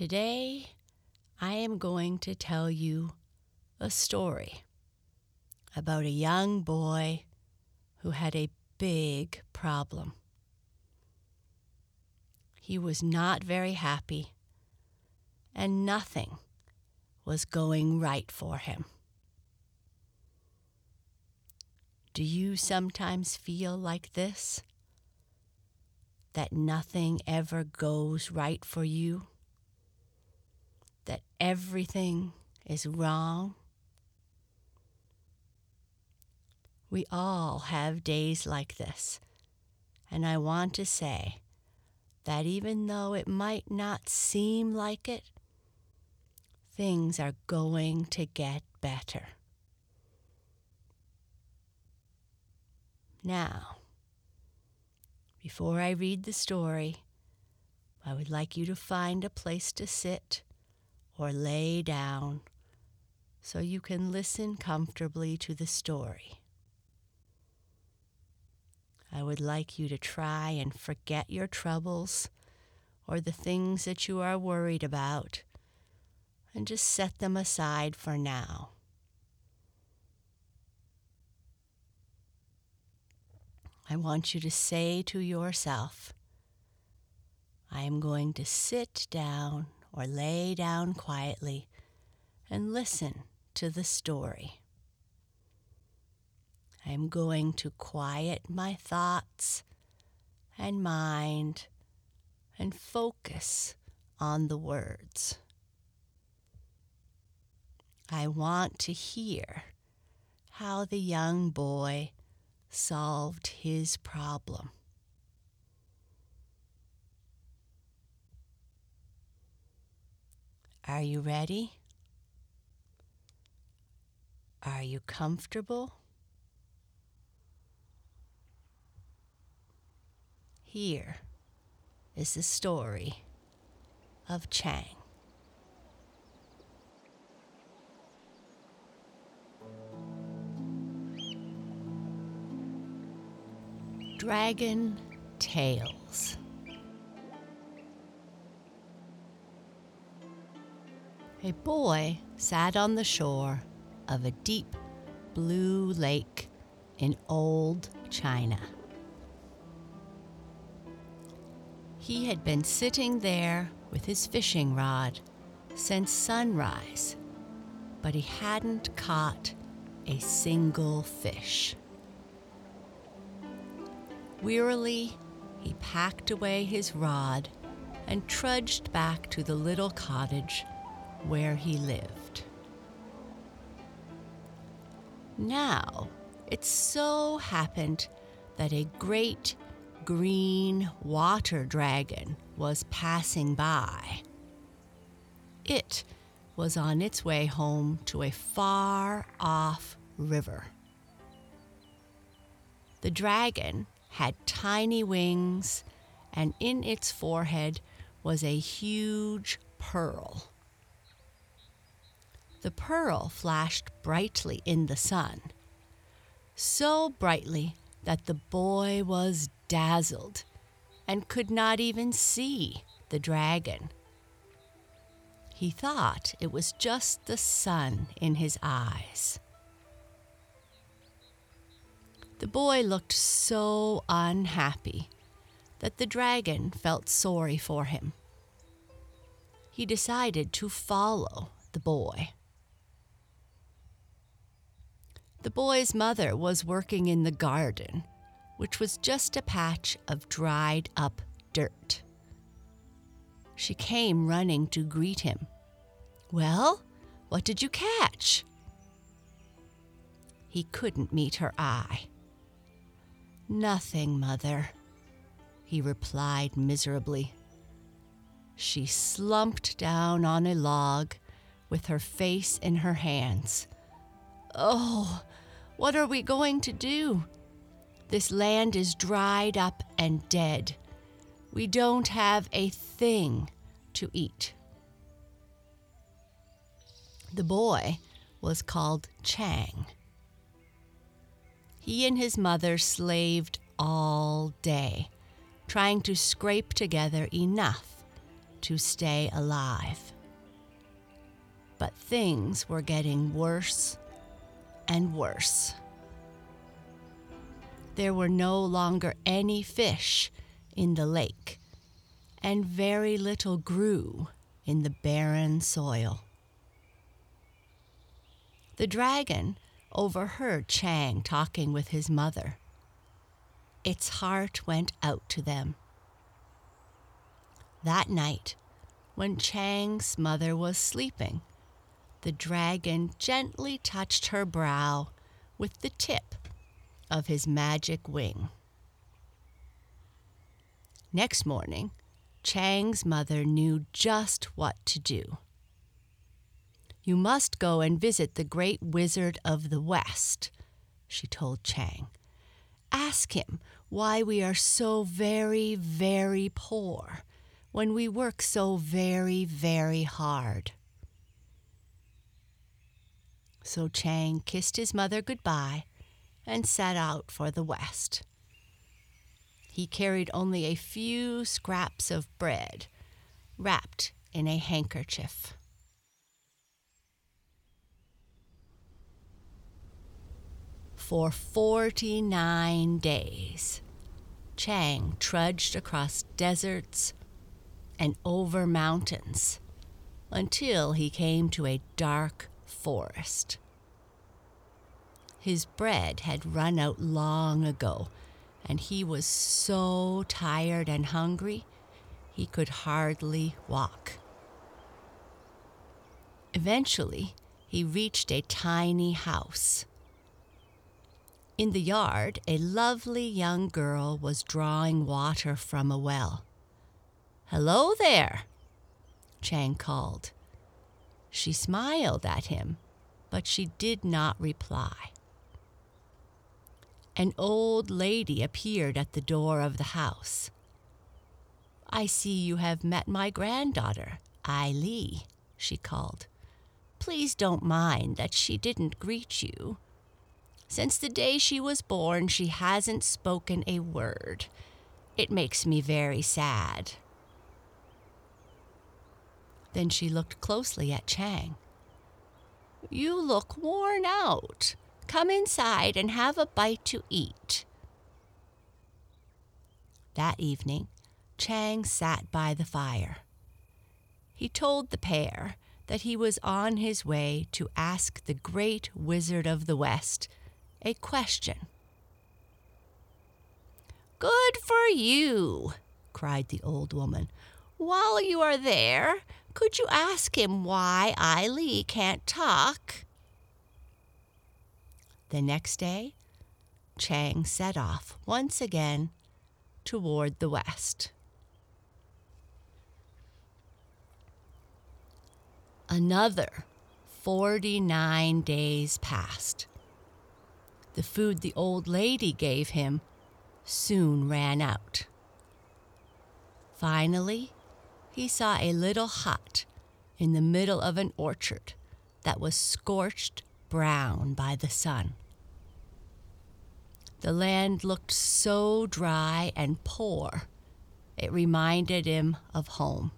Today, I am going to tell you a story about a young boy who had a big problem. He was not very happy, and nothing was going right for him. Do you sometimes feel like this? That nothing ever goes right for you? That everything is wrong? We all have days like this, and I want to say that even though it might not seem like it, things are going to get better. Now, before I read the story, I would like you to find a place to sit or lay down so you can listen comfortably to the story. I would like you to try and forget your troubles or the things that you are worried about and just set them aside for now. I want you to say to yourself, I am going to sit down or lay down quietly and listen to the story. I am going to quiet my thoughts and mind and focus on the words. I want to hear how the young boy solved his problem. Are you ready? Are you comfortable? Here is the story of Chang. Dragon Tales. A boy sat on the shore of a deep blue lake in old China. He had been sitting there with his fishing rod since sunrise, but he hadn't caught a single fish. Wearily, he packed away his rod and trudged back to the little cottage where he lived. Now, it so happened that a great green water dragon was passing by. It was on its way home to a far off river. The dragon had tiny wings, and in its forehead was a huge pearl. The pearl flashed brightly in the sun, so brightly that the boy was dazzled and could not even see the dragon. He thought it was just the sun in his eyes. The boy looked so unhappy that the dragon felt sorry for him. He decided to follow the boy. The boy's mother was working in the garden, which was just a patch of dried up dirt. She came running to greet him. Well, what did you catch? He couldn't meet her eye. Nothing, Mother, he replied miserably. She slumped down on a log with her face in her hands. Oh, what are we going to do? This land is dried up and dead. We don't have a thing to eat. The boy was called Chang. He and his mother slaved all day, trying to scrape together enough to stay alive. But things were getting worse and worse. There were no longer any fish in the lake, and very little grew in the barren soil. The dragon overheard Chang talking with his mother. Its heart went out to them. That night, when Chang's mother was sleeping, the dragon gently touched her brow with the tip of his magic wing. Next morning, Chang's mother knew just what to do. You must go and visit the great wizard of the West, she told Chang. Ask him why we are so very, very poor when we work so very, very hard. So Chang kissed his mother goodbye and set out for the West. He carried only a few scraps of bread wrapped in a handkerchief. For 49 days, Chang trudged across deserts and over mountains until he came to a dark forest. His bread had run out long ago, and he was so tired and hungry he could hardly walk. Eventually, he reached a tiny house. In the yard, a lovely young girl was drawing water from a well. Hello there, Chang called. She smiled at him, but she did not reply. An old lady appeared at the door of the house. I see you have met my granddaughter, Ai she called. Please don't mind that she didn't greet you. Since the day she was born, she hasn't spoken a word. It makes me very sad. Then she looked closely at Chang. You look worn out. Come inside and have a bite to eat. That evening, Chang sat by the fire. He told the pair that he was on his way to ask the great wizard of the West a question. Good for you, cried the old woman. While you are there, could you ask him why Ai Li can't talk? The next day, Chang set off once again toward the west. Another 49 days passed the food the old lady gave him soon ran out. Finally, he saw a little hut in the middle of an orchard that was scorched brown by the sun. The land looked so dry and poor, it reminded him of home.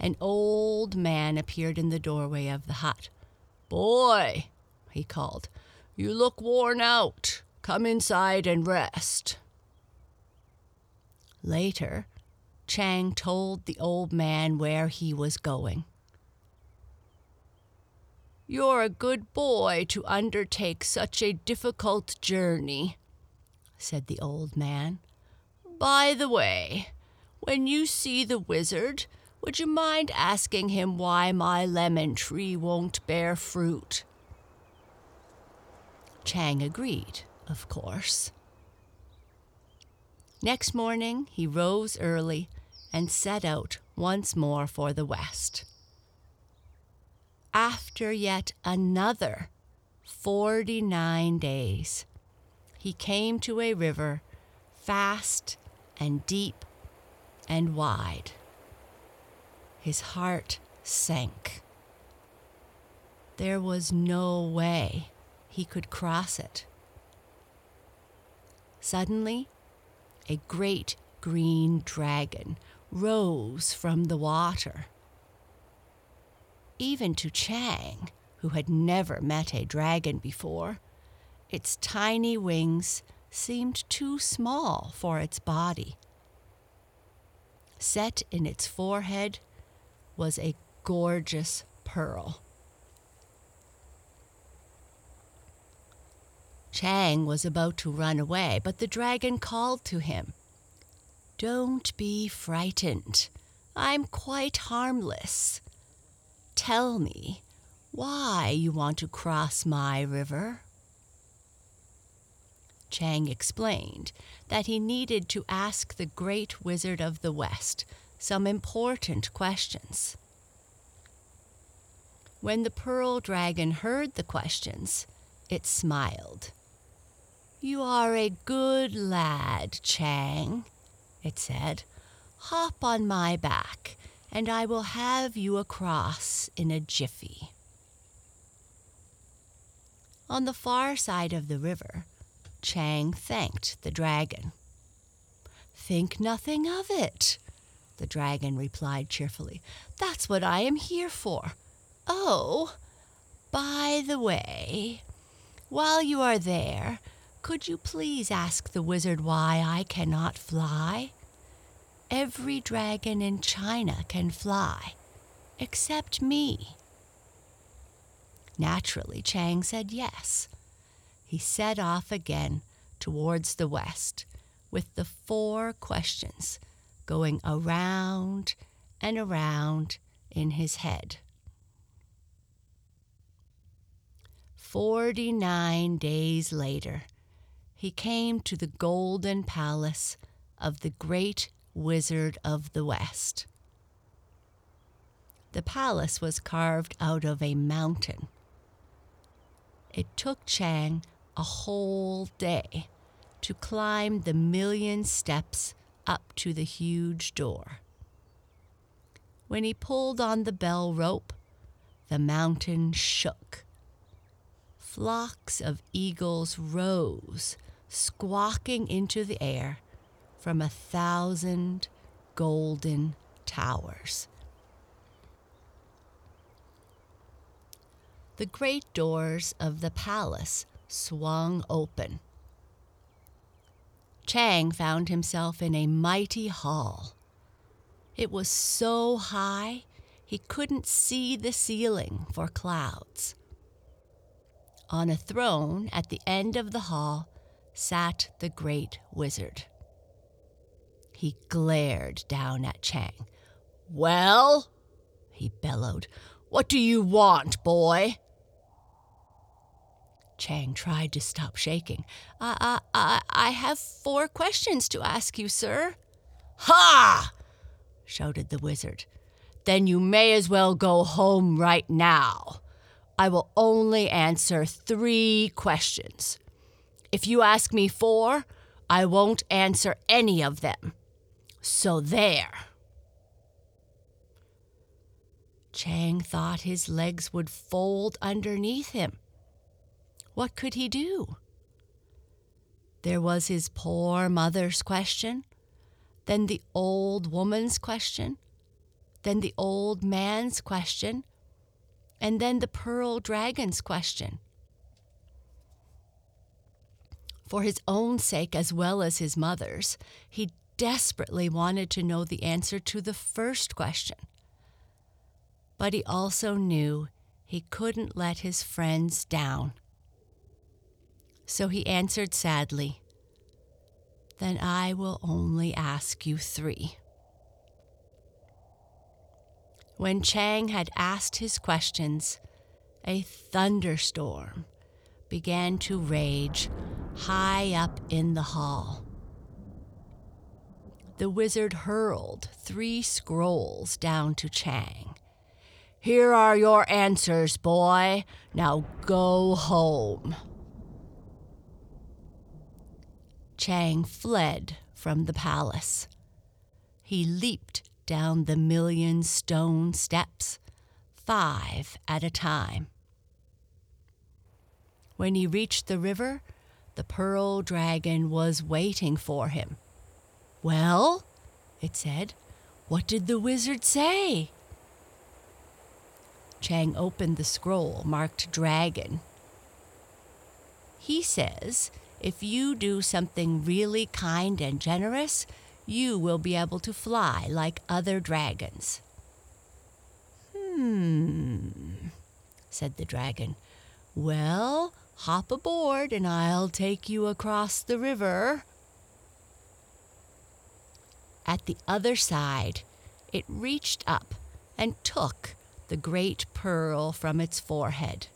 An old man appeared in the doorway of the hut. Boy, he called. You look worn out. Come inside and rest. Later, Chang told the old man where he was going. You're a good boy to undertake such a difficult journey, said the old man. By the way, when you see the wizard, would you mind asking him why my lemon tree won't bear fruit? Chang agreed, of course. Next morning he rose early and set out once more for the west. After yet another forty nine days, he came to a river fast and deep and wide. His heart sank. There was no way he could cross it. Suddenly, a great green dragon rose from the water. Even to Chang, who had never met a dragon before, its tiny wings seemed too small for its body. Set in its forehead was a gorgeous pearl. Chang was about to run away, but the dragon called to him. Don't be frightened. I'm quite harmless. Tell me why you want to cross my river. Chang explained that he needed to ask the great wizard of the West some important questions. When the pearl dragon heard the questions, it smiled. You are a good lad, Chang, it said. Hop on my back, and I will have you across in a jiffy. On the far side of the river, Chang thanked the dragon. Think nothing of it, the dragon replied cheerfully. That's what I am here for. Oh, by the way, while you are there, could you please ask the wizard why I cannot fly? Every dragon in China can fly, except me. Naturally, Chang said yes. He set off again towards the west with the four questions going around and around in his head. Forty nine days later, he came to the golden palace of the great wizard of the West. The palace was carved out of a mountain. It took Chang a whole day to climb the million steps up to the huge door. When he pulled on the bell rope, the mountain shook. Flocks of eagles rose squawking into the air from a thousand golden towers. The great doors of the palace swung open. Chang found himself in a mighty hall. It was so high he couldn't see the ceiling for clouds. On a throne at the end of the hall sat the great wizard. He glared down at Chang. Well, he bellowed, what do you want, boy? Chang tried to stop shaking. I, I, I have four questions to ask you, sir. Ha! shouted the wizard. Then you may as well go home right now. I will only answer three questions. If you ask me four, I won't answer any of them. So there. Chang thought his legs would fold underneath him. What could he do? There was his poor mother's question, then the old woman's question, then the old man's question, and then the pearl dragon's question for his own sake as well as his mother's, he desperately wanted to know the answer to the first question. But he also knew he couldn't let his friends down. So he answered sadly, Then I will only ask you three. When Chang had asked his questions, a thunderstorm began to rage high up in the hall. the wizard hurled three scrolls down to Chang. Here are your answers, boy. Now go home. Chang fled from the palace. He leaped down the million stone steps, five at a time. When he reached the river, the pearl dragon was waiting for him. Well, it said, what did the wizard say? Chang opened the scroll marked dragon. He says if you do something really kind and generous, you will be able to fly like other dragons. Hmm, said the dragon. Well, hop aboard and I'll take you across the river. At the other side, it reached up and took the great pearl from its forehead.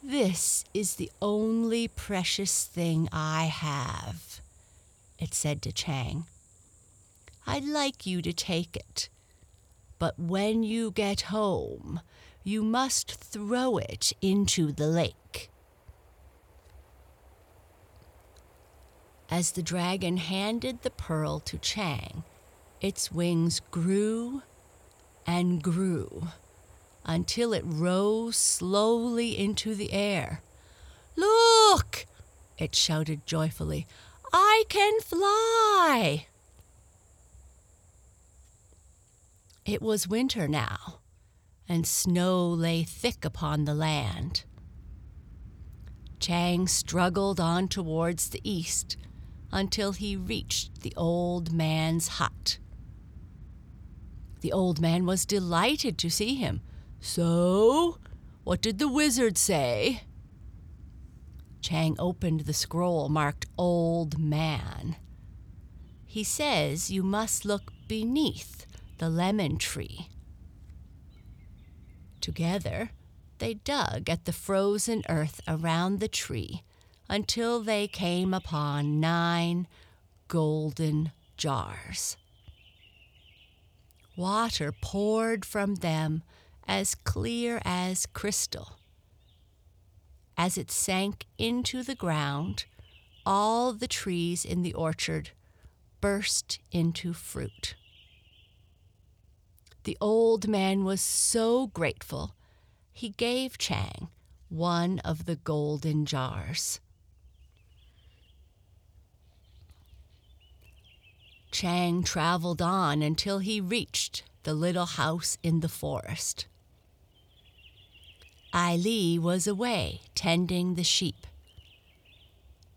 This is the only precious thing I have, it said to Chang. I'd like you to take it, but when you get home, you must throw it into the lake. As the dragon handed the pearl to Chang, its wings grew and grew until it rose slowly into the air. Look! it shouted joyfully. I can fly! It was winter now, and snow lay thick upon the land. Chang struggled on towards the east until he reached the old man's hut. The old man was delighted to see him so, what did the wizard say? Chang opened the scroll marked Old Man. He says you must look beneath the lemon tree. Together, they dug at the frozen earth around the tree until they came upon nine golden jars. Water poured from them as clear as crystal. As it sank into the ground, all the trees in the orchard burst into fruit. The old man was so grateful, he gave Chang one of the golden jars. Chang traveled on until he reached the little house in the forest. Ai Li was away tending the sheep.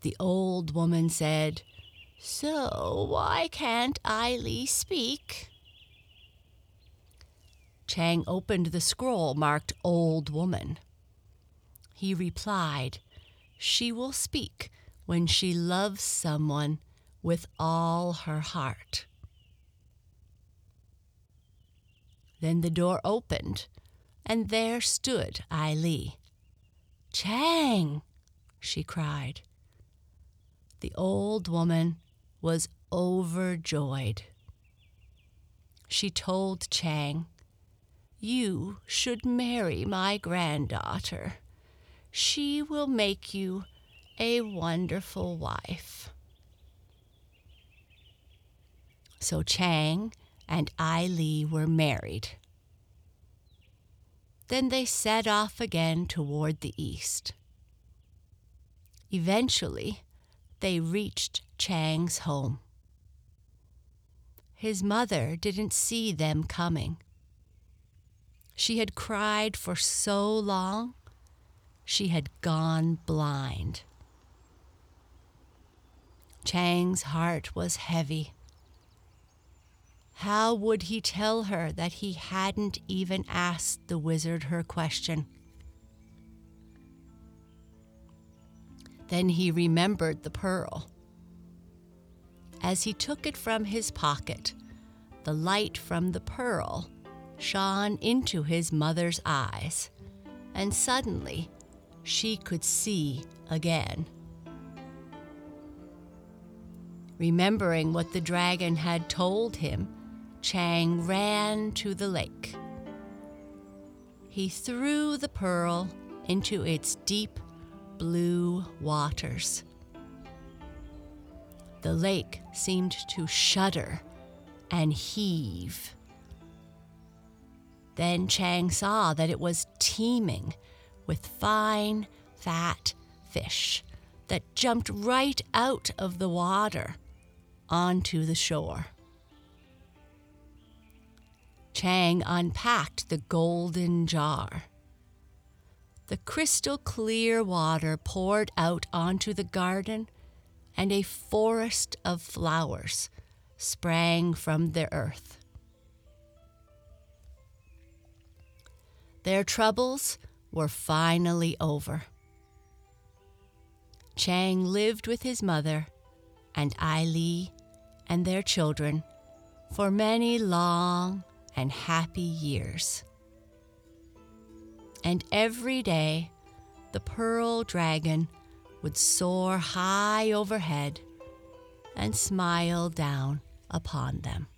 The old woman said, So why can't Ai Li speak? Chang opened the scroll marked Old Woman. He replied, She will speak when she loves someone with all her heart. Then the door opened and there stood Ai Li. Chang! she cried. The old woman was overjoyed. She told Chang, You should marry my granddaughter. She will make you a wonderful wife. So Chang and Ai Li were married. Then they set off again toward the east. Eventually, they reached Chang's home. His mother didn't see them coming. She had cried for so long, she had gone blind. Chang's heart was heavy. How would he tell her that he hadn't even asked the wizard her question? Then he remembered the pearl. As he took it from his pocket, the light from the pearl shone into his mother's eyes, and suddenly she could see again. Remembering what the dragon had told him, Chang ran to the lake. He threw the pearl into its deep blue waters. The lake seemed to shudder and heave. Then Chang saw that it was teeming with fine, fat fish that jumped right out of the water onto the shore. Chang unpacked the golden jar. The crystal clear water poured out onto the garden, and a forest of flowers sprang from the earth. Their troubles were finally over. Chang lived with his mother and Ai Li and their children for many long and happy years. And every day, the pearl dragon would soar high overhead and smile down upon them.